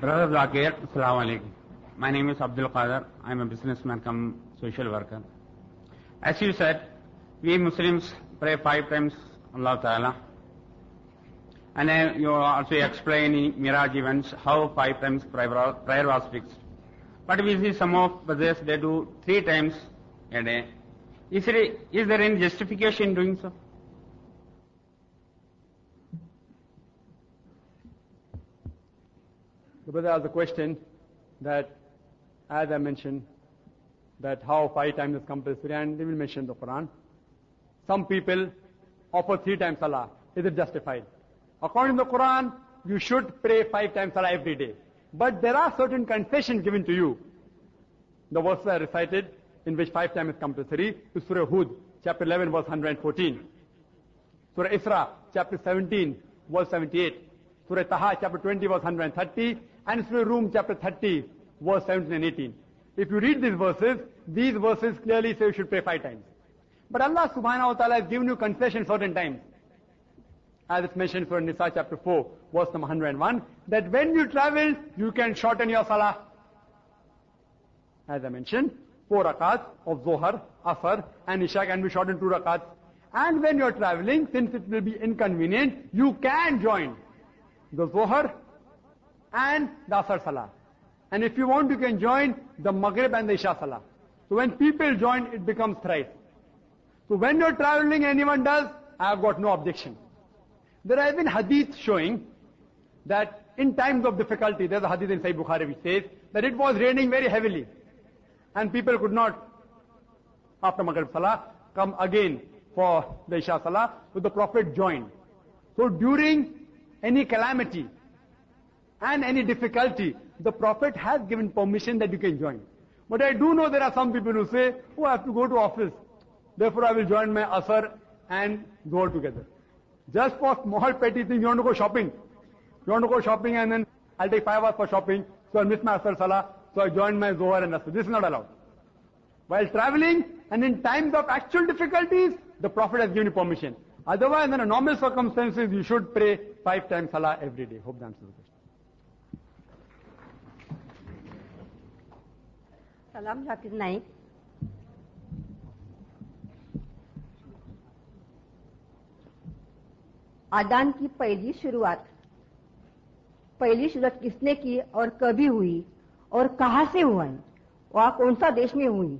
Brother Zakir, Assalamu alaikum. My name is Abdul Qadir. I am a businessman come social worker. As you said, we Muslims pray five times Allah Ta'ala. And then you also explain in Miraj events how five times prayer prayer was fixed. But we see some of brothers, they do three times a day. Is there, is there any justification doing so? The brother asked a question that, as I mentioned, that how five times is compulsory, and they will mention the Quran. Some people offer three times salah. Is it justified? According to the Quran, you should pray five times salah every day. But there are certain concessions given to you. The verses are recited in which five times is compulsory to Surah Hud, chapter 11, verse 114. Surah Isra, chapter 17, verse 78. Surah Taha, chapter 20, verse 130. And Rum, chapter 30, verse 17 and 18. If you read these verses, these verses clearly say you should pray five times. But Allah subhanahu wa ta'ala has given you concession certain times. As it's mentioned for Nisa chapter 4, verse number 101, that when you travel, you can shorten your salah. As I mentioned, four rakats of Zohar, Asr, and Isha can be shortened to rakats. And when you're traveling, since it will be inconvenient, you can join the Zohar and the Asr Salah. And if you want, you can join the Maghrib and the Isha Salah. So when people join, it becomes thrice. So when you're traveling, anyone does, I have got no objection. There have been hadith showing that in times of difficulty, there's a hadith in Sahih Bukhari which says that it was raining very heavily and people could not, after Maghrib Salah, come again for the Isha Salah, so the Prophet joined. So during any calamity and any difficulty, the Prophet has given permission that you can join. But I do know there are some people who say, oh, I have to go to office. Therefore I will join my Asr and go together. Just for small petty things, you want to go shopping. You want to go shopping and then I'll take five hours for shopping, so I'll miss my Asr Salah, so I join my Zohar and Asr. This is not allowed. While traveling and in times of actual difficulties, the Prophet has given you permission. Otherwise, in normal circumstances, you should pray five times Salah every day. Hope that answers the question. सलाम जाकिर नाईक आदान की पहली शुरुआत पहली शुरुआत किसने की और कभी हुई और कहाँ से हुआ वह कौन सा देश में हुई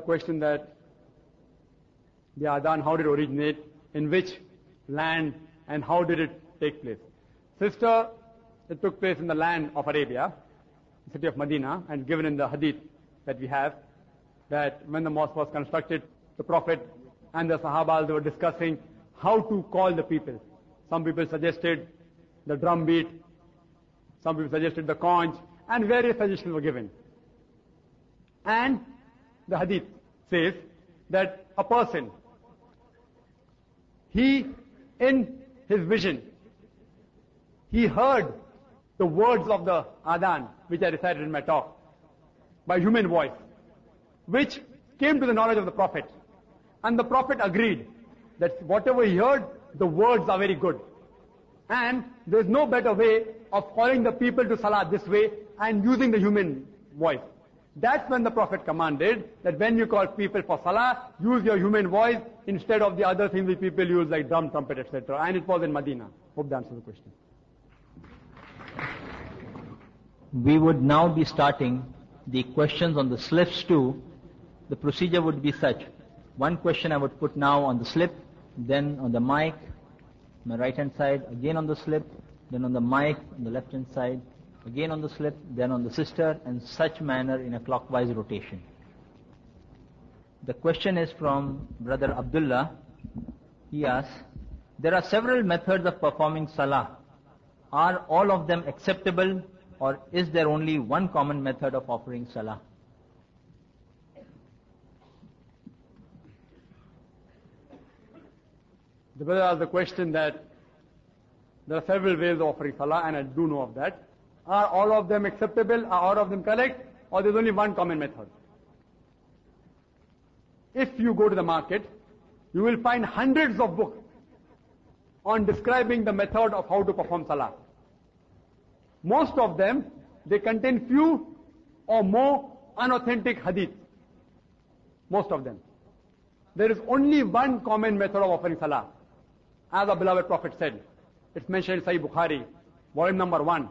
question that the Adhan, how did it originate, in which land, and how did it take place? Sister, it took place in the land of Arabia, the city of Medina, and given in the hadith that we have, that when the mosque was constructed, the Prophet and the Sahabas they were discussing how to call the people. Some people suggested the drum beat, some people suggested the conch, and various suggestions were given. And the hadith says that a person, he, in his vision, he heard the words of the adhan, which I recited in my talk, by human voice, which came to the knowledge of the Prophet. And the Prophet agreed that whatever he heard, the words are very good. And there's no better way of calling the people to salah this way and using the human voice. That's when the Prophet commanded that when you call people for salah, use your human voice instead of the other things which people use like drum, trumpet, etc. And it was in Medina. Hope that answers the question. We would now be starting the questions on the slips too. The procedure would be such. One question I would put now on the slip, then on the mic, my right hand side, again on the slip, then on the mic, on the left hand side, again on the slip, then on the sister, and such manner in a clockwise rotation. The question is from Brother Abdullah. He asks, there are several methods of performing salah. Are all of them acceptable or is there only one common method of offering salah? The brother asked the question that there are several ways of offering salah and I do know of that. Are all of them acceptable? Are all of them correct? Or there's only one common method? If you go to the market, you will find hundreds of books on describing the method of how to perform salah. Most of them, they contain few or more unauthentic hadith. Most of them. There is only one common method of offering salah. As our beloved Prophet said, it's mentioned in Sahih Bukhari, volume number 1,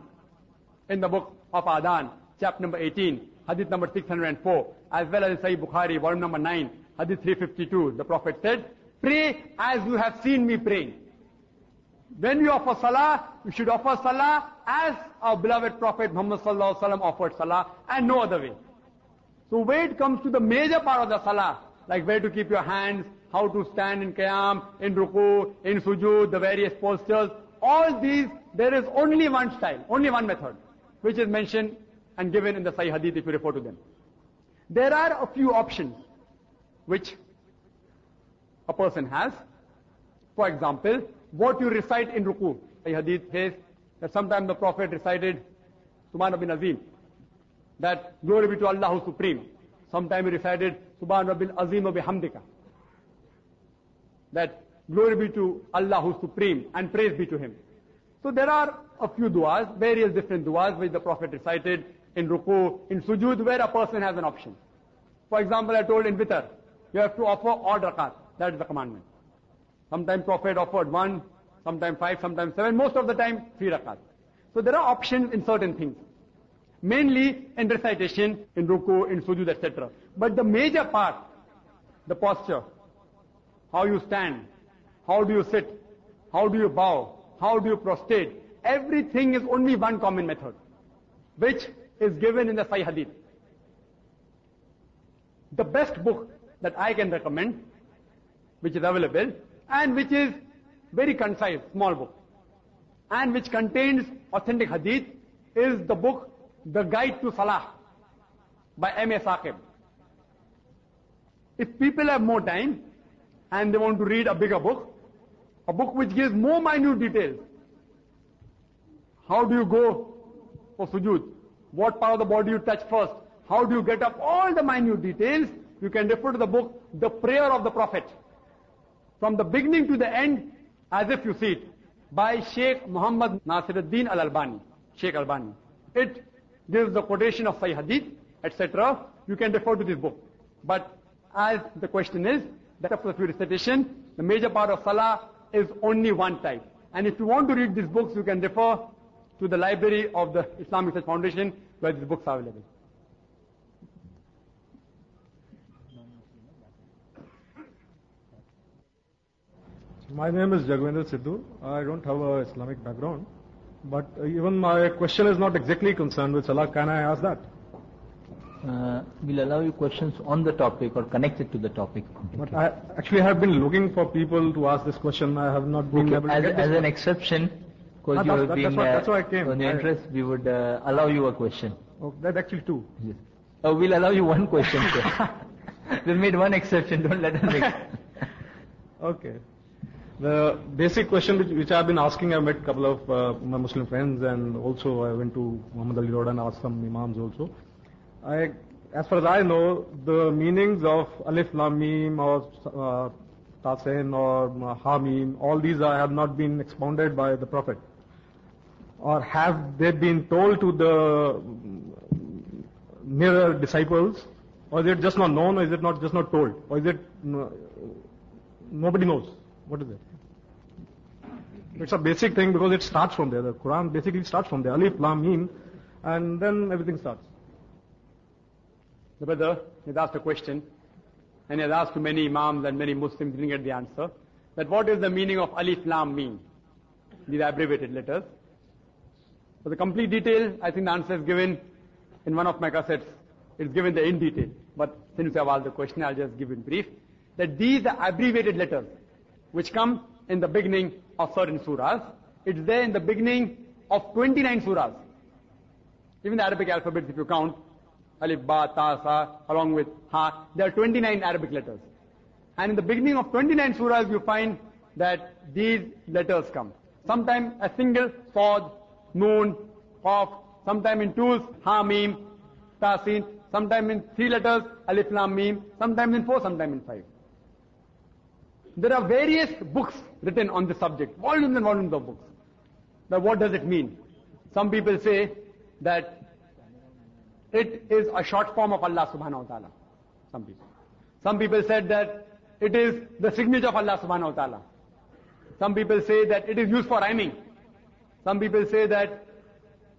in the book of Adhan, chapter number 18, hadith number 604, as well as in Sahih Bukhari, volume number 9, hadith 352. The Prophet said, pray as you have seen me praying. When you offer salah, you should offer salah as our beloved Prophet Muhammad sallallahu alaihi wasallam offered salah and no other way. So when it comes to the major part of the salah, like where to keep your hands, how to stand in qiyam, in ruku, in sujood, the various postures, all these, there is only one style, only one method, which is mentioned and given in the Sahih Hadith if you refer to them. There are a few options which a person has. For example, what you recite in ruku. Sahih Hadith says that sometimes the Prophet recited Subhan bin Azim, that glory be to Allah who supreme. Sometimes he recited Subhan Rabbil Azim wa bihamdika. That glory be to Allah who supreme and praise be to him. So there are a few du'as, various different du'as which the Prophet recited in ruku, in sujood, where a person has an option. For example, I told in witr, you have to offer odd rakat. That is the commandment. Sometimes Prophet offered one, sometimes five, sometimes seven, most of the time three rakat. So there are options in certain things. Mainly in recitation, in ruku, in sujood, etc. But the major part, the posture, how you stand, how do you sit, how do you bow, how do you prostrate, everything is only one common method, which is given in the Sahih Hadith. The best book that I can recommend, which is available, and which is very concise, small book, and which contains authentic hadith, is the book The Guide to Salah by M.A. Saqib. If people have more time and they want to read a bigger book, a book which gives more minute details. How do you go for sujood? What part of the body you touch first? How do you get up? All the minute details, you can refer to the book, The Prayer of the Prophet. From the beginning to the end, as if you see it, by Sheikh Muhammad Nasiruddin Al-Albani, Sheikh Albani. It gives the quotation of Sahih Hadith, etc. You can refer to this book. But as the question is, that of the recitation, the major part of Salah is only one type. And if you want to read these books, you can refer to the library of the Islamic Research Foundation where these books are available. My name is Jagvendra Sidhu. I don't have a Islamic background. But uh, even my question is not exactly concerned with Salah. Can I ask that? Uh, we'll allow you questions on the topic or connected to the topic. But I actually have been looking for people to ask this question. I have not been Okay, able to as, get this as an exception, Ah, because you that's- have that- been that's why- uh, I came. on your interest, we would uh, allow you a question. Oh, that actually two. Yes. Oh, we'll allow you one question, sir. we made one exception, don't let us make. Okay. The basic question which, which I've been asking, I've met a couple of uh, my Muslim friends and also I went to Muhammad Ali Road and asked some imams also. I, as far as I know, the meanings of Alif Lam Mim or uh, Tasin or uh, Hamim, all these are, have not been expounded by the Prophet. Or have they been told to the nearer disciples? Or is it just not known or is it not just not told? Or is it no, nobody knows? What is it? It's a basic thing because it starts from there. The Quran basically starts from there. Alif, Lam, Mim, and then everything starts. The brother has asked a question, and he has asked to many imams and many Muslims didn't get the answer, that what is the meaning of Alif Lam Mim? These abbreviated letters. For the complete detail, I think the answer is given in one of my cassettes. It's given in detail. But since you have asked the question, I'll just give in brief. That these are abbreviated letters, which come in the beginning of certain surahs. It's there in the beginning of 29 surahs. Even the Arabic alphabet, if you count, Alif, Ba, Ta, Sa, along with Ha, there are 29 Arabic letters. And in the beginning of 29 surahs, you find that these letters come. Sometimes a single Sod, Noon, Qaf, sometimes in twos, Ha, Mim, Ta, Sin, sometimes in three letters, Alif, Lam, Mim, sometimes in four, sometimes in five. There are various books written on the subject, volumes and volumes of books. Now what does it mean? Some people say that it is a short form of Allah subhanahu wa ta'ala. Some people. Some people said that it is the signature of Allah subhanahu wa ta'ala. Some people say that it is used for rhyming. Some people say that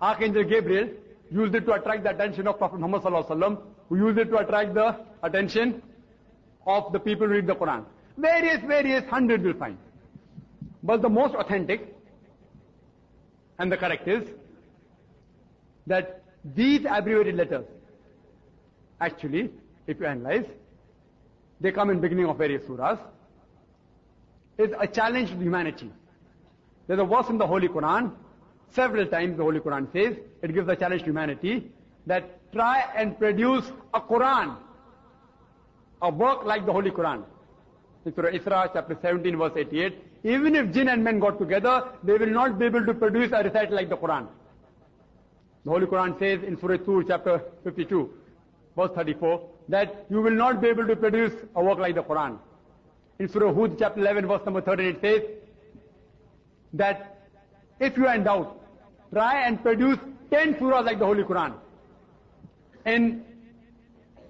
Archangel Gabriel used it to attract the attention of Prophet Muhammad sallallahu alaihi wasallam, who used it to attract the attention of the people who read the Quran. Various, various hundreds will find. But the most authentic and the correct is that these abbreviated letters, actually, if you analyze, they come in beginning of various surahs, is a challenge to humanity. There's a verse in the Holy Quran, several times the Holy Quran says, it gives a challenge to humanity, that try and produce a Quran, a work like the Holy Quran. In Surah Isra, chapter 17, verse 88, even if jinn and men got together, they will not be able to produce a recital like the Quran. The Holy Quran says in Surah Tur, chapter 52, verse 34, that you will not be able to produce a work like the Quran. In Surah Hud, chapter 11, verse number 13, it says that if you are in doubt, try and produce 10 surahs like the Holy Quran. In,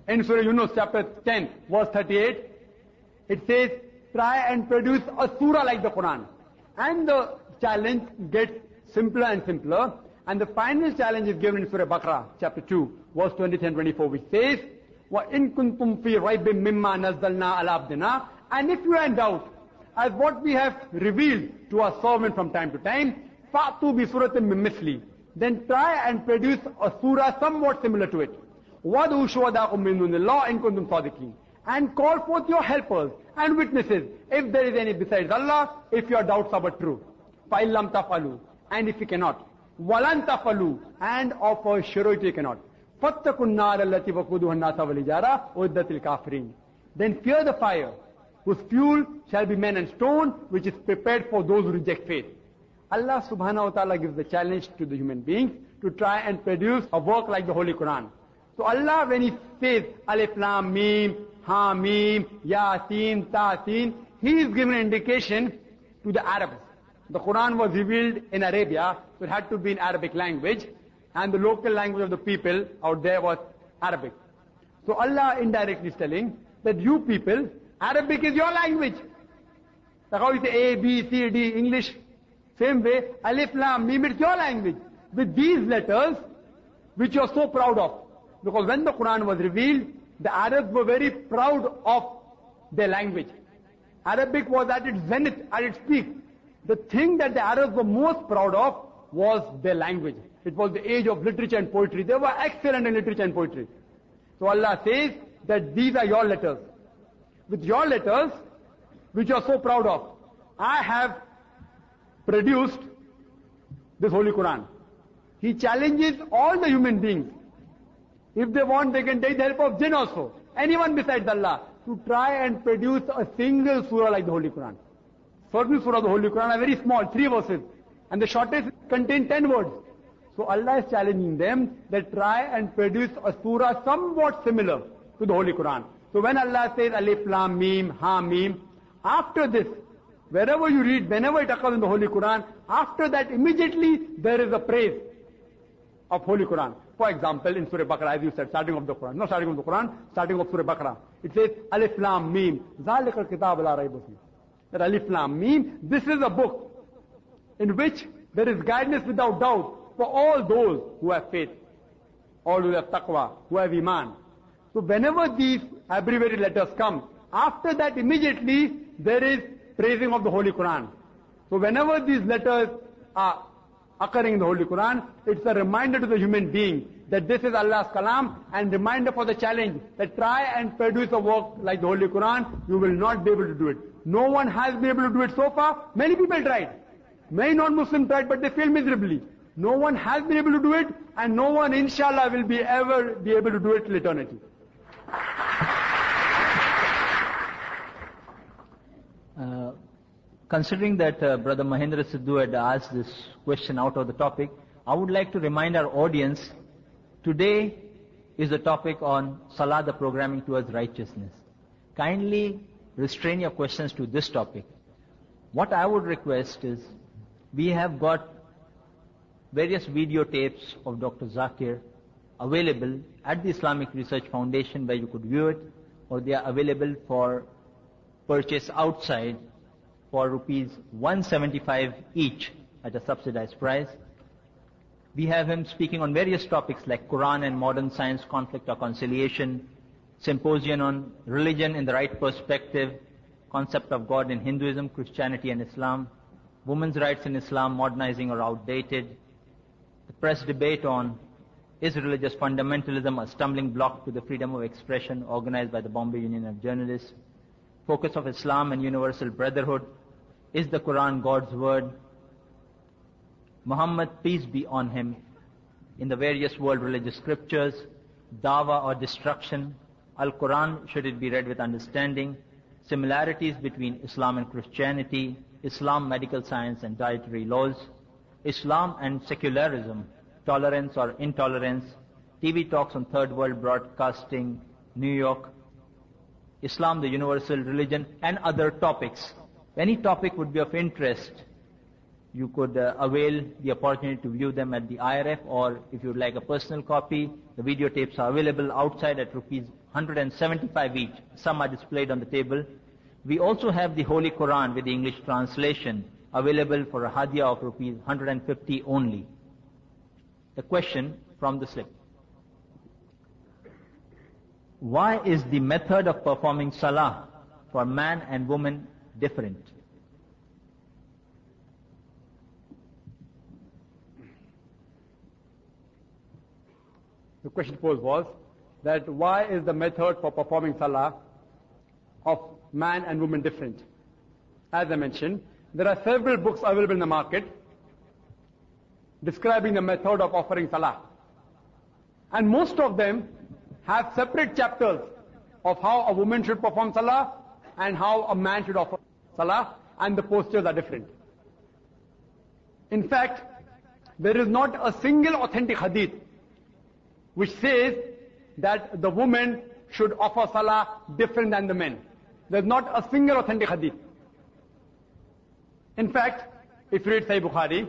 in Surah Yunus, chapter 10, verse 38, it says, try and produce a surah like the Quran. And the challenge gets simpler and simpler. And the final challenge is given in Surah Baqarah, chapter 2, verse 23 and 24, which says, وَإِن كُنْتُمْ فِي رَيْبٍ مِمَّا نَزَّلْنَا عَلَى عَبْدِنَا And if you are in doubt, as what we have revealed to our servant from time to time, فَأْتُوا بِسُورَةٍ مِّن مِثْلِ Then try and produce a surah somewhat similar to it. وَدُوا شُهَدَاكُم مِّن دُونِ اللَّهِ إِن كُنتُمْ صَادِقِينَ And call forth your helpers and witnesses, if there is any besides Allah, if your doubts are but true. فَإِن لَمْ تَفْعَلُوا And if you cannot, وَلَن تَفْعَلُوا And of a surety you cannot. فَاتَّقُوا النَّارَ الَّتِي وَقُودُهَا النَّاسَ وَالْحِجَارَةُ أُعِدَّتْ لِلْكَافِرِينَ Then fear the fire, whose fuel shall be men and stone, which is prepared for those who reject faith. Allah subhanahu wa ta'ala gives the challenge to the human beings to try and produce a work like the Holy Quran. So Allah when He says Alif Lam Mim, Ha Mim, Yasin, Tasin, He is giving an indication to the Arabs. The Quran was revealed in Arabia, so it had to be in Arabic language, and the local language of the people out there was Arabic. So Allah indirectly is telling that you people, Arabic is your language. Like how you say A, B, C, D, English. Same way, Alif, Lam, Mim, it's your language. With these letters, which you are so proud of. Because when the Quran was revealed, the Arabs were very proud of their language. Arabic was at its zenith, at its peak. The thing that the Arabs were most proud of was their language. It was the age of literature and poetry. They were excellent in literature and poetry. So Allah says that these are your letters. With your letters, which you are so proud of, I have produced this Holy Quran. He challenges all the human beings. If they want, they can take the help of jinn also. Anyone besides Allah to try and produce a single surah like the Holy Quran. Certain surah of the Holy Quran are very small, three verses. And the shortest contain ten words. So Allah is challenging them that try and produce a surah somewhat similar to the Holy Quran. So when Allah says Alif Lam Mim Ha Mim, after this, wherever you read, whenever it occurs in the Holy Quran, after that immediately there is a praise of Holy Quran. For example, in Surah Baqarah, as you said, starting of the Quran. Not starting of the Quran, starting of Surah Baqarah. It says, Alif Lam Meem. Zalikal Kitab La That Alif Lam Meem. this is a book in which there is guidance without doubt for all those who have faith, all who have taqwa, who have iman. So whenever these abbreviated letters come, after that immediately there is praising of the Holy Quran. So whenever these letters are occurring in the Holy Quran, it's a reminder to the human being that this is Allah's kalam and reminder for the challenge that try and produce a work like the Holy Quran, you will not be able to do it. No one has been able to do it so far. Many people tried. Many non-Muslims tried, but they failed miserably. No one has been able to do it, and no one, inshallah, will be ever be able to do it till eternity. Uh, considering that uh, Brother Mahendra Sidhu had asked this question out of the topic, I would like to remind our audience, today is the topic on Salah, the programming towards righteousness. Kindly restrain your questions to this topic. What I would request is, we have got various videotapes of Dr. Zakir available at the Islamic Research Foundation where you could view it, or they are available for purchase outside for rupees 175 each at a subsidized price. We have him speaking on various topics like Quran and modern science, conflict or conciliation, symposium on religion in the right perspective, concept of God in Hinduism, Christianity and Islam, women's rights in Islam, modernizing or outdated, the press debate on is religious fundamentalism a stumbling block to the freedom of expression organized by the Bombay Union of Journalists, focus of Islam and universal brotherhood, is the Quran God's word, Muhammad, peace be on him, in the various world religious scriptures, dawa or destruction, Al-Quran, should it be read with understanding, similarities between Islam and Christianity, Islam, medical science and dietary laws, Islam and secularism, tolerance or intolerance, TV talks on third world broadcasting, New York, Islam, the universal religion, and other topics. Any topic would be of interest. You could uh, avail the opportunity to view them at the IRF or if you'd like a personal copy, the videotapes are available outside at rupees 175 each. Some are displayed on the table. We also have the Holy Quran with the English translation available for a hadiah of rupees 150 only. The question from the slip. Why is the method of performing salah for man and woman different? The question posed was that why is the method for performing salah of man and woman different? As I mentioned, there are several books available in the market describing the method of offering salah. And most of them have separate chapters of how a woman should perform salah and how a man should offer salah and the postures are different. In fact, there is not a single authentic hadith which says that the woman should offer salah different than the men. There's not a single authentic hadith. In fact, if you read Sahih Bukhari,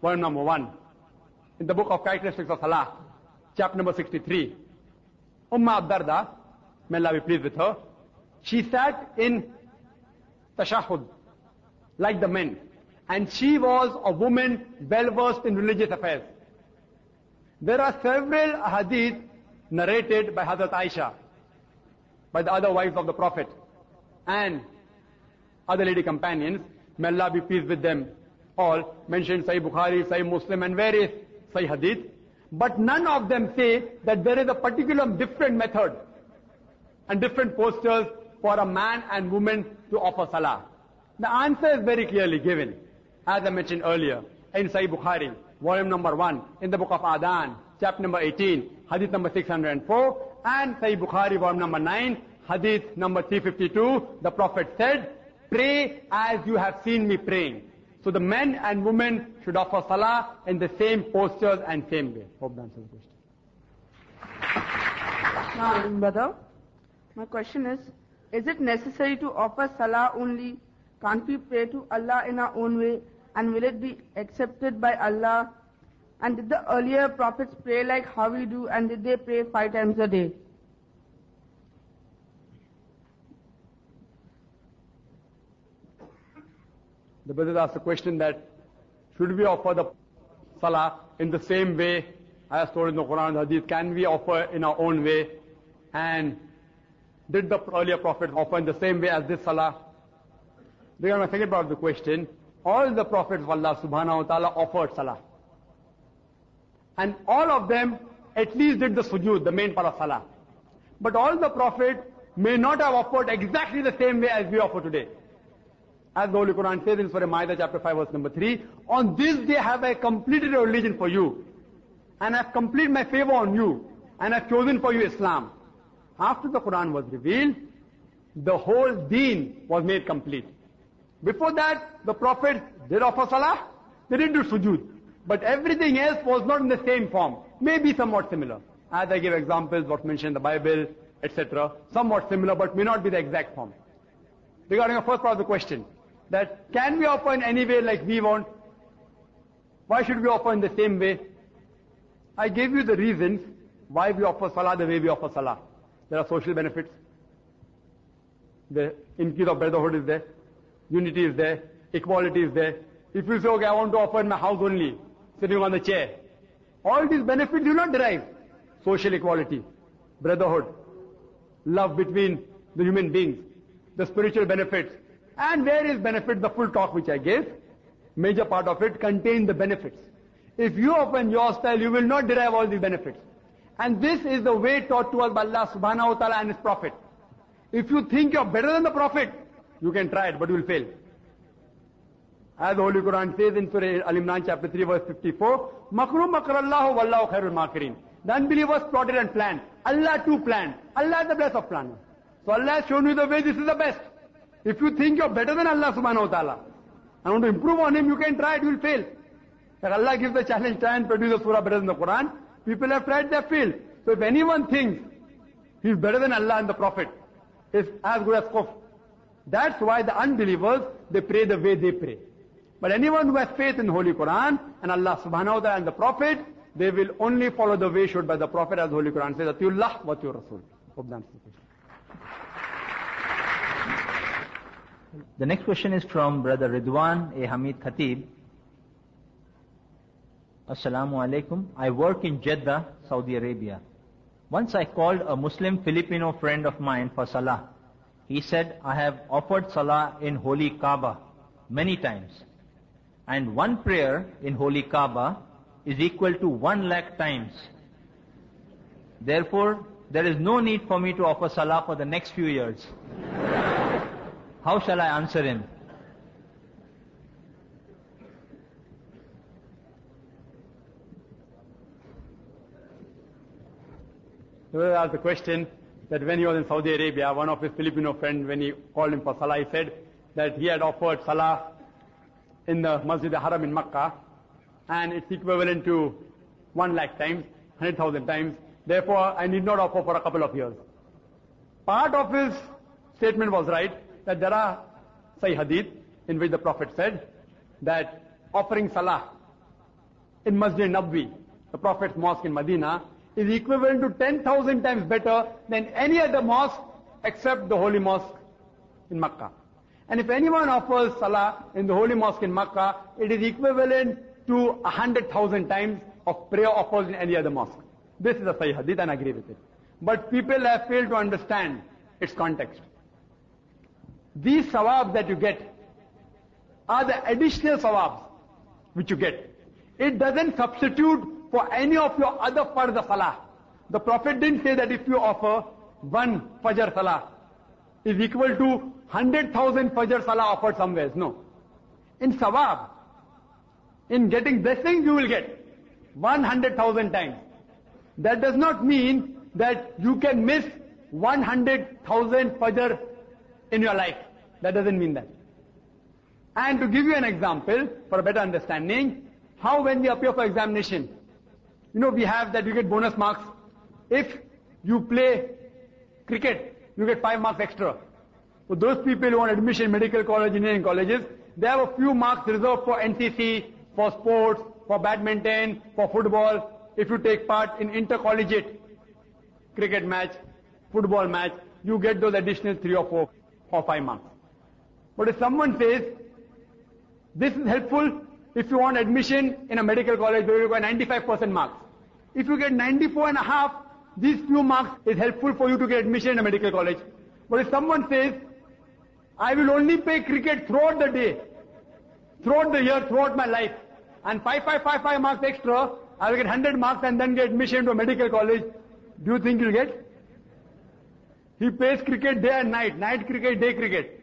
volume number one, in the book of characteristics of salah, chapter number 63, Ummah Darda, may Allah be pleased with her, she sat in tashahud, like the men. And she was a woman well versed in religious affairs. There are several hadith narrated by Hazrat Aisha, by the other wives of the Prophet, and other lady companions, may Allah be pleased with them all, mentioned Sahih Bukhari, Sahih Muslim and various Sahih Hadith. But none of them say that there is a particular different method and different postures for a man and woman to offer salah. The answer is very clearly given, as I mentioned earlier, in Sahih Bukhari, volume number 1, in the book of Adhan, chapter number 18, hadith number 604, and Sahih Bukhari, volume number 9, hadith number 352, the Prophet said, pray as you have seen me praying. So the men and women should offer salah in the same postures and same way. Hope that answers the question. Brother, my question is, is it necessary to offer salah only? Can't we pray to Allah in our own way? And will it be accepted by Allah? And did the earlier prophets pray like how we do? And did they pray five times a day? The brother asked a question that should we offer the salah in the same way as told in the Quran and Hadith? Can we offer in our own way? And did the earlier prophets offer in the same way as this salah? Regarding my second part of the question, all the prophets of Allah subhanahu wa ta'ala offered salah. And all of them at least did the sujood, the main part of salah. But all the prophets may not have offered exactly the same way as we offer today. As the Holy Quran says in Surah Ma'idah chapter 5 verse number 3, on this day have I completed a religion for you, and I have completed my favor on you, and have chosen for you Islam. After the Quran was revealed, the whole deen was made complete. Before that, the Prophet did offer salah, they didn't do sujood. But everything else was not in the same form. Maybe somewhat similar. As I give examples, what's mentioned in the Bible, etc. Somewhat similar, but may not be the exact form. Regarding the first part of the question, that can we offer in any way like we want? Why should we offer in the same way? I gave you the reasons why we offer salah the way we offer salah. There are social benefits. The increase of brotherhood is there. Unity is there. Equality is there. If you say, okay, I want to offer in my house only, sitting on the chair. All these benefits do not derive. Social equality, brotherhood, love between the human beings, the spiritual benefits, and various benefits, the full talk which I gave, major part of it contains the benefits. If you open your style, you will not derive all the benefits. And this is the way taught to us by Allah subhanahu wa ta'ala and His Prophet. If you think you're better than the Prophet, you can try it, but you will fail. As the Holy Quran says in Surah Al-Imran chapter 3 verse 54, Makru makrallahu wallahu khairul makirin. The unbelievers plotted and planned. Allah too planned. Allah is the best of planners. So Allah has shown you the way, this is the best. If you think you're better than Allah subhanahu wa ta'ala, and want to improve on Him, you can try it, will fail. Like Allah gives the challenge, try and produce a surah better than the Quran. People have tried, they have failed. So if anyone thinks he's better than Allah and the Prophet, is as good as kufr. That's why the unbelievers, they pray the way they pray. But anyone who has faith in Holy Quran and Allah subhanahu wa ta'ala and the Prophet, they will only follow the way showed by the Prophet as Holy Quran says, Atiullah wa Rasul. Hope that answers the question. The next question is from Brother Ridwan A. Hamid Khatib. Assalamu alaikum. I work in Jeddah, Saudi Arabia. Once I called a Muslim Filipino friend of mine for Salah. He said, I have offered Salah in Holy Kaaba many times. And one prayer in Holy Kaaba is equal to one lakh times. Therefore, there is no need for me to offer Salah for the next few years. How shall I answer him? He was asked the question that when he was in Saudi Arabia, one of his Filipino friends, when he called him for Salah, he said that he had offered Salah in the Masjid al-Haram in Makkah, and it's equivalent to one lakh times, 100,000 times. Therefore, I need not offer for a couple of years. Part of his statement was right, that there are Sahih Hadith in which the Prophet said that offering Salah in Masjid Nabwi, the Prophet's mosque in Medina, is equivalent to 10,000 times better than any other mosque except the holy mosque in Makkah. And if anyone offers Salah in the holy mosque in Makkah, it is equivalent to 100,000 times of prayer offered in any other mosque. This is a Sahih Hadith and I agree with it. But people have failed to understand its context. These sawabs that you get are the additional sawabs which you get. It doesn't substitute for any of your other fard salah. The Prophet didn't say that if you offer one fajr salah is equal to 100,000 fajr salah offered somewhere. No. In sawab, in getting blessings you will get 100,000 times. That does not mean that you can miss 100,000 fajr in your life. That doesn't mean that. And to give you an example, for a better understanding, how when we appear for examination, you know we have that you get bonus marks. If you play cricket, you get 5 marks extra. For those people who want admission in medical college, engineering colleges, they have a few marks reserved for NCC, for sports, for badminton, for football. If you take part in intercollegiate cricket match, football match, you get those additional 3 or 4 or 5 marks. But if someone says, this is helpful if you want admission in a medical college you got 95% marks. If you get 94 and a half, these few marks is helpful for you to get admission in a medical college. But if someone says, I will only play cricket throughout the day, throughout the year, throughout my life, and 5555 marks extra, I will get 100 marks and then get admission to a medical college, do you think you'll get? He plays cricket day and night, night cricket, day cricket.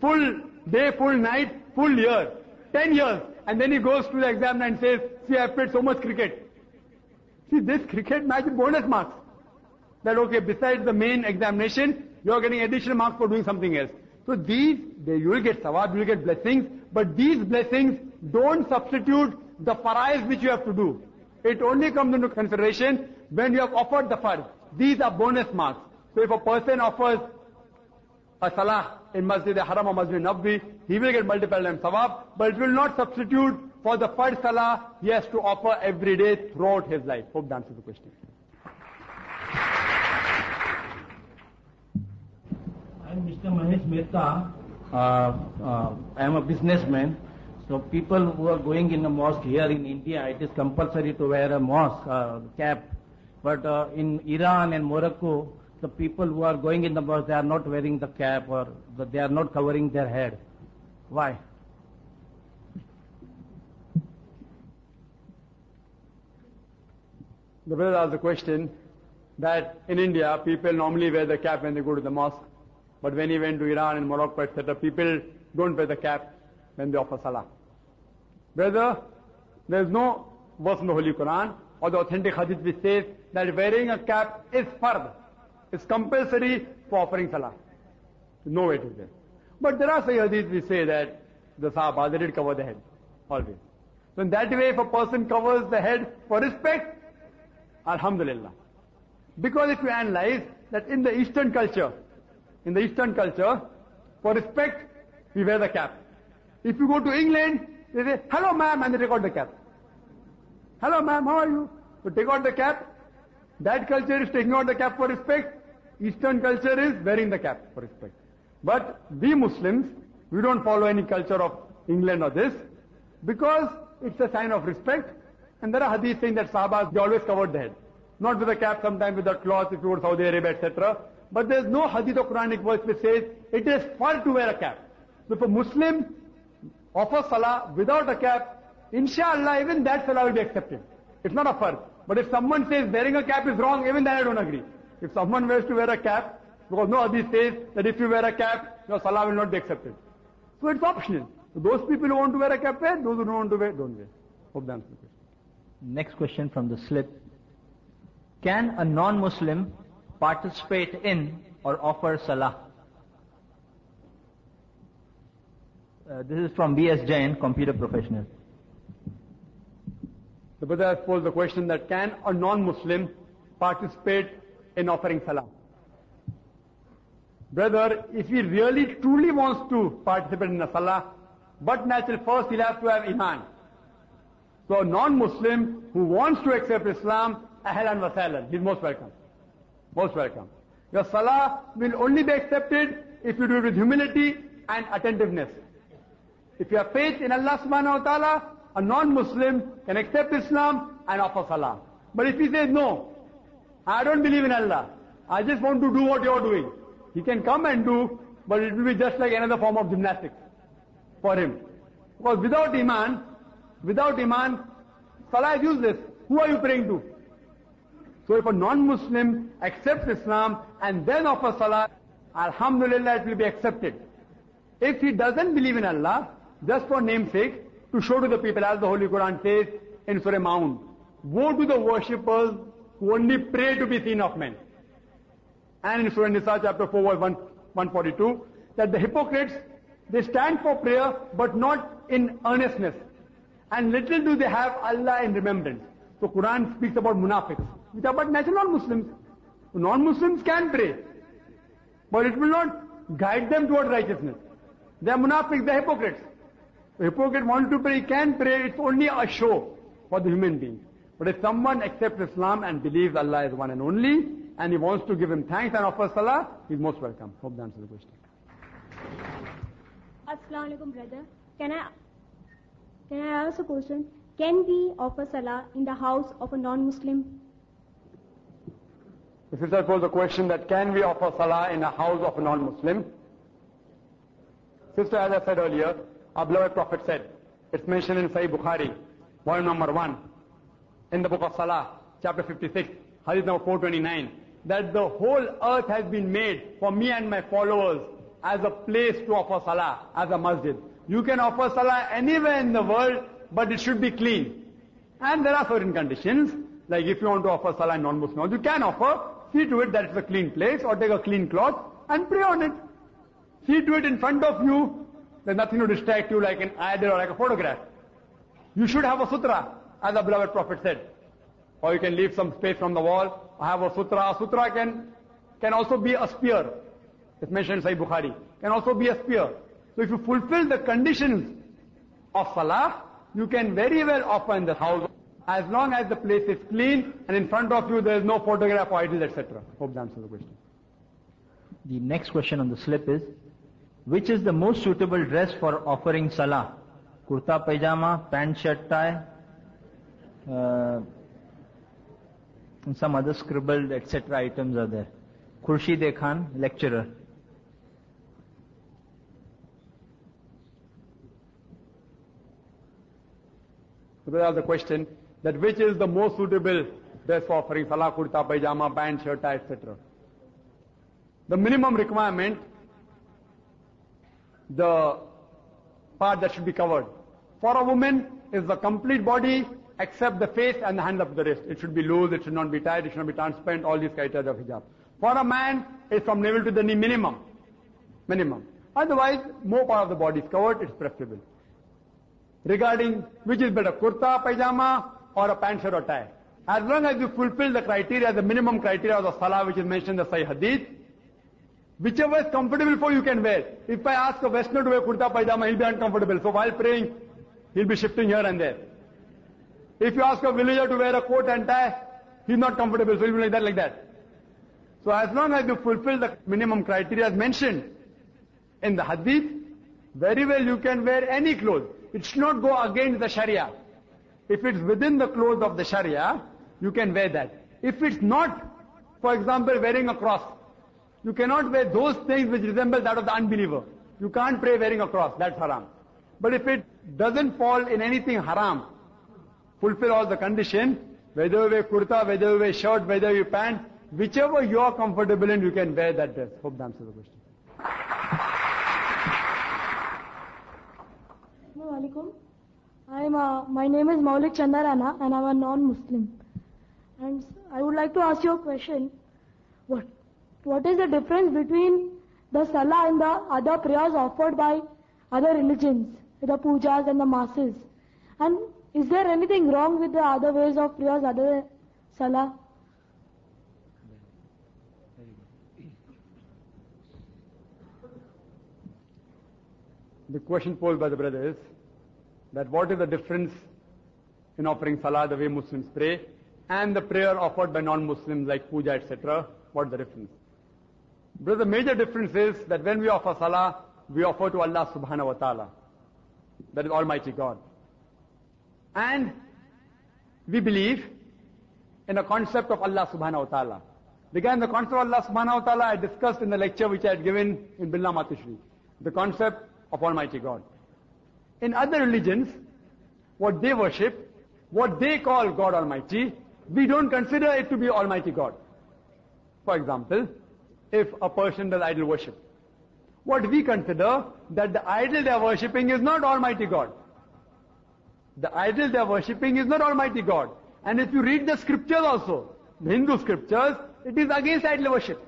Full day, full night, full year. 10 years. And then he goes to the examiner and says, see I played so much cricket. See this cricket match is bonus marks. That okay, besides the main examination, you are getting additional marks for doing something else. So these, they, you will get sawab, you will get blessings, but these blessings don't substitute the farais which you have to do. It only comes into consideration when you have offered the fard. These are bonus marks. So if a person offers a salah in Masjid al-Haram or Masjid Nabwi, he will get multiple times sawab, but it will not substitute for the first salah he has to offer every day throughout his life. Hope that answers the question. I'm Mr. Mahesh Mehta. Uh, uh, I am a businessman. So people who are going in a mosque here in India, it is compulsory to wear a mosque uh, cap. But uh, in Iran and Morocco, the people who are going in the mosque, they are not wearing the cap or the, they are not covering their head. Why? The brother asked the question that in India, people normally wear the cap when they go to the mosque. But when he went to Iran and Morocco, etc., people don't wear the cap when they offer salah. Brother, there is no verse in the Holy Quran or the authentic hadith which says that wearing a cap is fard. It's compulsory for offering salah. No way to there. But there are some hadiths which say that the Sahaba, they did cover the head. Always. So in that way, if a person covers the head for respect, Alhamdulillah. Because if you analyze that in the Eastern culture, in the Eastern culture, for respect, we wear the cap. If you go to England, they say, hello ma'am, and they take out the cap. Hello ma'am, how are you? So take out the cap. That culture is taking out the cap for respect. Eastern culture is wearing the cap for respect. But we Muslims, we don't follow any culture of England or this, because it's a sign of respect. And there are hadith saying that Sahabas, they always covered the head. Not with a cap, sometimes with a cloth if you go to Saudi Arabia, etc. But there's no hadith or Quranic verse which says it is fard to wear a cap. So if a Muslim offers salah without a cap, inshallah even that salah will be accepted. It's not a fard. But if someone says wearing a cap is wrong, even then I don't agree. If someone wears to wear a cap, because no hadith says that if you wear a cap, your salah will not be accepted. So it's optional. So those people who want to wear a cap wear, those who don't want to wear, don't wear. Hope that answers the question. Next question from the slip. Can a non-Muslim participate in or offer salah? Uh, this is from B.S. Jain, computer professional. The brother has posed the question that can a non-Muslim participate in offering salah? Brother, if he really truly wants to participate in a salah, but natural first he'll have to have iman. So a non-Muslim who wants to accept Islam, ahlan wa sahlan, he's most welcome. Most welcome. Your salah will only be accepted if you do it with humility and attentiveness. If you have faith in Allah subhanahu wa ta'ala, a non-Muslim can accept Islam and offer salah. But if he says, no, I don't believe in Allah, I just want to do what you're doing, he can come and do, but it will be just like another form of gymnastics for him. Because without Iman, without Iman, salah is useless. Who are you praying to? So if a non-Muslim accepts Islam and then offers salah, Alhamdulillah it will be accepted. If he doesn't believe in Allah, just for namesake, to show to the people as the Holy Quran says in Surah Maun, woe to the worshippers who only pray to be seen of men. And in Surah Nisa chapter 4 verse 1, 142, that the hypocrites, they stand for prayer but not in earnestness. And little do they have Allah in remembrance. So Quran speaks about munafiqs, which are but natural non-Muslims. non-Muslims can pray, but it will not guide them towards righteousness. They are munafiqs, they are hypocrites. The hypocrite wants to pray, can pray, it's only a show for the human being. But if someone accepts Islam and believes Allah is one and only, and he wants to give him thanks and offer salah, he's most welcome. Hope that answers the question. Assalamu alaikum, brother. Can I can I ask a question? Can we offer salah in the house of a non-Muslim? The sister posed the question that can we offer salah in a house of a non-Muslim? Sister, as I said earlier, our beloved Prophet said, it's mentioned in Sahih Bukhari, volume number 1, in the book of Salah, chapter 56, hadith number 429, that the whole earth has been made for me and my followers as a place to offer salah, as a masjid. You can offer salah anywhere in the world, but it should be clean. And there are certain conditions, like if you want to offer salah in non-Muslims, you can offer, see to it that it's a clean place, or take a clean cloth and pray on it. See to it in front of you, there's nothing to distract you like an idol or like a photograph. You should have a sutra, as the beloved Prophet said. Or you can leave some space from the wall, I have a sutra. A sutra can, can also be a spear. It's mentioned in Sahih Bukhari. can also be a spear. So if you fulfill the conditions of salah, you can very well offer in the house as long as the place is clean and in front of you there is no photograph or idols, etc. Hope that answers the question. The next question on the slip is, which is the most suitable dress for offering salah? Kurta pajama, pant shirt tie, Uh, and some other scribbled etc. items are there. Khurshid Khan, lecturer. So are the question that which is the most suitable dress for offering salah, kurta, pajama, pant, shirt, etc. The minimum requirement, the part that should be covered. For a woman is the complete body except the face and the hand to the wrist. It should be loose, it should not be tight, it should not be transparent, all these criteria of hijab. For a man, it's from navel to the knee minimum. Minimum. Otherwise, more part of the body is covered, it's preferable. Regarding which is better, kurta, pajama, or a pant shirt or tie. As long as you fulfill the criteria, the minimum criteria of the salah which is mentioned in the Sahih Hadith, whichever is comfortable for you, you can wear. If I ask a Westerner to wear kurta pajama, he'll be uncomfortable. So while praying, he'll be shifting here and there. If you ask a villager to wear a coat and tie, he's not comfortable, so he'll be like that, like that. So as long as you fulfill the minimum criteria as mentioned in the hadith, very well you can wear any clothes. It should not go against the Sharia. If it's within the clothes of the Sharia, you can wear that. If it's not, for example, wearing a cross, you cannot wear those things which resemble that of the unbeliever. You can't pray wearing a cross, that's haram. But if it doesn't fall in anything haram, fulfill all the condition, whether you wear kurta, whether you wear shirt, whether you pant, whichever you are comfortable in, you can wear that dress. Hope that answers the question. Assalamu alaikum. I'm, uh, my name is Maulik Chandarana and I'm a non-Muslim. And I would like to ask you a question. What, what is the difference between the salah and the other prayers offered by other religions, the pujas and the masses? And is there anything wrong with the other ways of prayers other than salah? The question posed by the brother is that what is the difference in offering salah the way Muslims pray and the prayer offered by non-Muslims like puja etc. What is the difference? Brother, the major difference is that when we offer salah, we offer to Allah subhanahu wa ta'ala. That is Almighty God. And we believe in a concept of Allah subhanahu wa ta'ala. Again, the concept of Allah subhanahu wa ta'ala I discussed in the lecture which I had given in Billah Matishri. The concept of Almighty God. In other religions, what they worship, what they call God Almighty, we don't consider it to be Almighty God. For example, if a person does idol worship, what we consider that the idol they are worshipping is not Almighty God. The idol they are worshipping is not Almighty God. And if you read the scriptures also, the Hindu scriptures, it is against idol worship.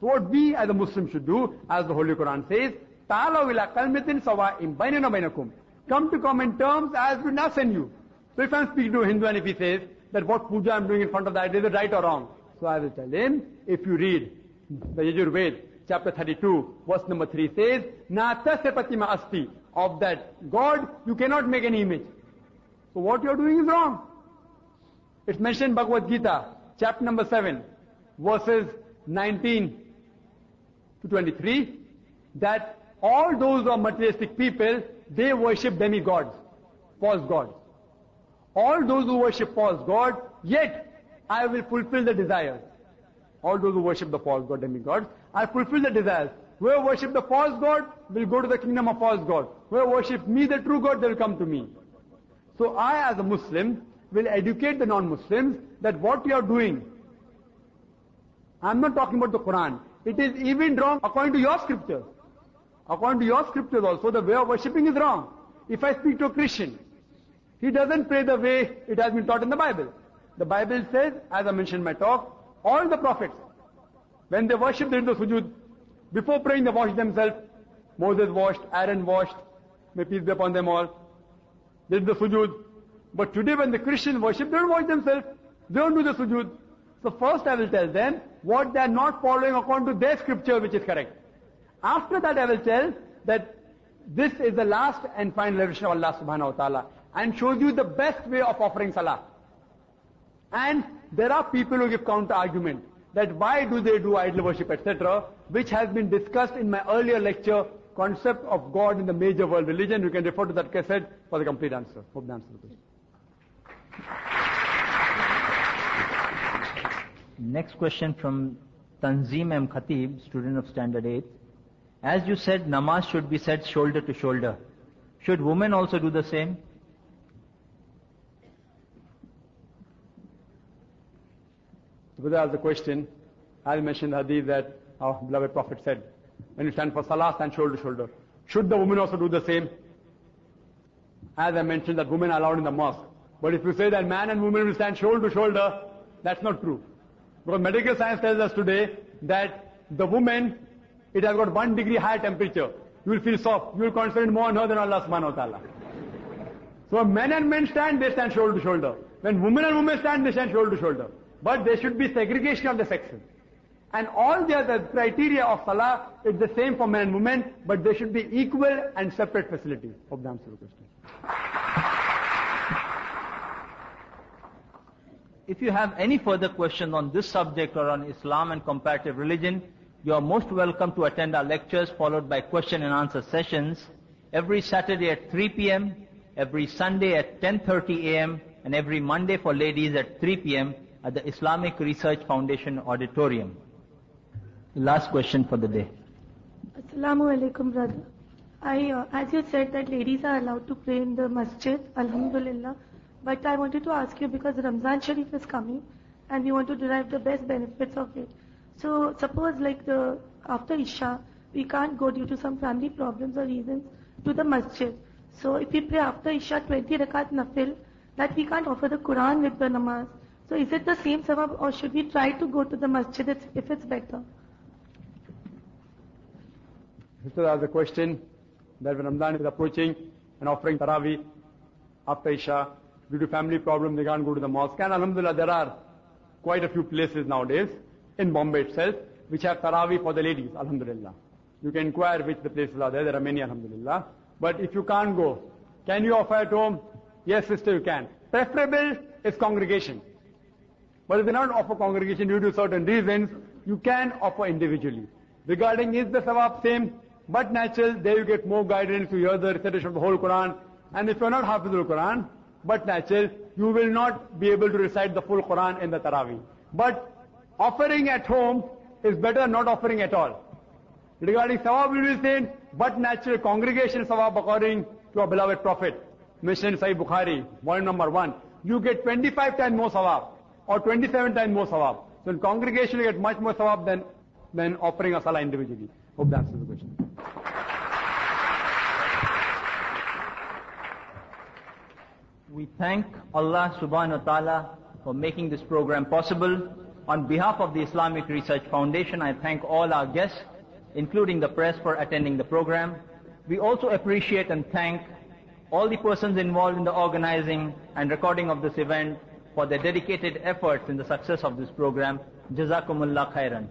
So what we as a Muslim should do, as the Holy Quran says, Ta'ala ila kalmitin sawa'im bainana bainakum. Come to common terms as we us and you. So if I'm speaking to a Hindu and if he says that what puja I'm doing in front of the idol is right or wrong? So I will tell him, if you read the Yajur chapter 32, verse number 3 says, Natasya pratima asti. Of that God, you cannot make any image. So what you are doing is wrong. It's mentioned in Bhagavad Gita, chapter number 7, verses 19 to 23, that all those who are materialistic people, they worship demigods, false gods. All those who worship false god, yet I will fulfill the desires. All those who worship the false god, demigods, I fulfill the desires. Whoever worship the false god will go to the kingdom of false god. Whoever worship me, the true god, they will come to me. So I as a Muslim will educate the non-Muslims that what you are doing, I'm not talking about the Quran. It is even wrong according to your scriptures. According to your scriptures also, the way of worshipping is wrong. If I speak to a Christian, he doesn't pray the way it has been taught in the Bible. The Bible says, as I mentioned in my talk, all the prophets, when they worship, do the sujood. Before praying, they wash themselves. Moses washed, Aaron washed, may peace be upon them all. Did the sujood. But today when the Christians worship, they don't wash themselves. They don't do the sujood. So first I will tell them what they are not following according to their scripture which is correct. After that I will tell that this is the last and final revelation of Allah subhanahu wa ta'ala and shows you the best way of offering salah. And there are people who give counter argument that why do they do idol worship etc. which has been discussed in my earlier lecture concept of God in the major world religion. You can refer to that cassette for the complete answer. Hope that answers the question. Next question from Tanzim M. Khatib, student of Standard 8. As you said, namaz should be said shoulder to shoulder. Should women also do the same? Brother asked the question, I mentioned the hadith that our beloved Prophet said, when you stand for salah, stand shoulder to shoulder. Should the women also do the same? As I mentioned that women are allowed in the mosque. But if you say that man and woman will stand shoulder to shoulder, that's not true. Because medical science tells us today that the woman, it has got one degree higher temperature. You will feel soft. You will concentrate more on her than Allah subhanahu wa ta'ala. So men and men stand, they stand shoulder to shoulder. When women and women stand, they stand shoulder to shoulder. But there should be segregation of the sexes. And all the other criteria of salah is the same for men and women, but they should be equal and separate facilities. Hope the question. If you have any further questions on this subject or on Islam and comparative religion, you are most welcome to attend our lectures followed by question and answer sessions every Saturday at 3 p.m., every Sunday at 10.30 a.m., and every Monday for ladies at 3 p.m. at the Islamic Research Foundation Auditorium. Last question for the day. Assalamu alaikum, brother. I, uh, as you said that ladies are allowed to pray in the masjid, alhamdulillah. But I wanted to ask you because Ramzan Sharif is coming and we want to derive the best benefits of it. So suppose like the, after Isha, we can't go due to some family problems or reasons to the masjid. So if we pray after Isha 20 rakat nafil, that we can't offer the Quran with the namaz. So is it the same sawab or should we try to go to the masjid if it's better? Sister asked a question that when Ramadan is approaching and offering Taraweeh after Isha, due to family problem, they can't go to the mosque. And Alhamdulillah, there are quite a few places nowadays in Bombay itself which have Taraweeh for the ladies, Alhamdulillah. You can inquire which the places are there. There are many, Alhamdulillah. But if you can't go, can you offer at home? Yes, sister, you can. Preferable is congregation. But if you not offer congregation due to certain reasons, you can offer individually. Regarding is the sawab same, but natural, there you get more guidance to hear the recitation of the whole Quran. And if you're not Hafizul Quran, but natural, you will not be able to recite the full Quran in the Taraweeh. But offering at home is better than not offering at all. Regarding sawab, we will say, but natural congregation sawab according to our beloved Prophet, in Sahih Bukhari, volume number one. You get 25 times more sawab, or 27 times more sawab. So in congregation you get much more sawab than, than offering a salah individually. Hope that answers the question. We thank Allah subhanahu wa ta'ala for making this program possible. On behalf of the Islamic Research Foundation, I thank all our guests, including the press, for attending the program. We also appreciate and thank all the persons involved in the organizing and recording of this event for their dedicated efforts in the success of this program. Jazakumullah khairan.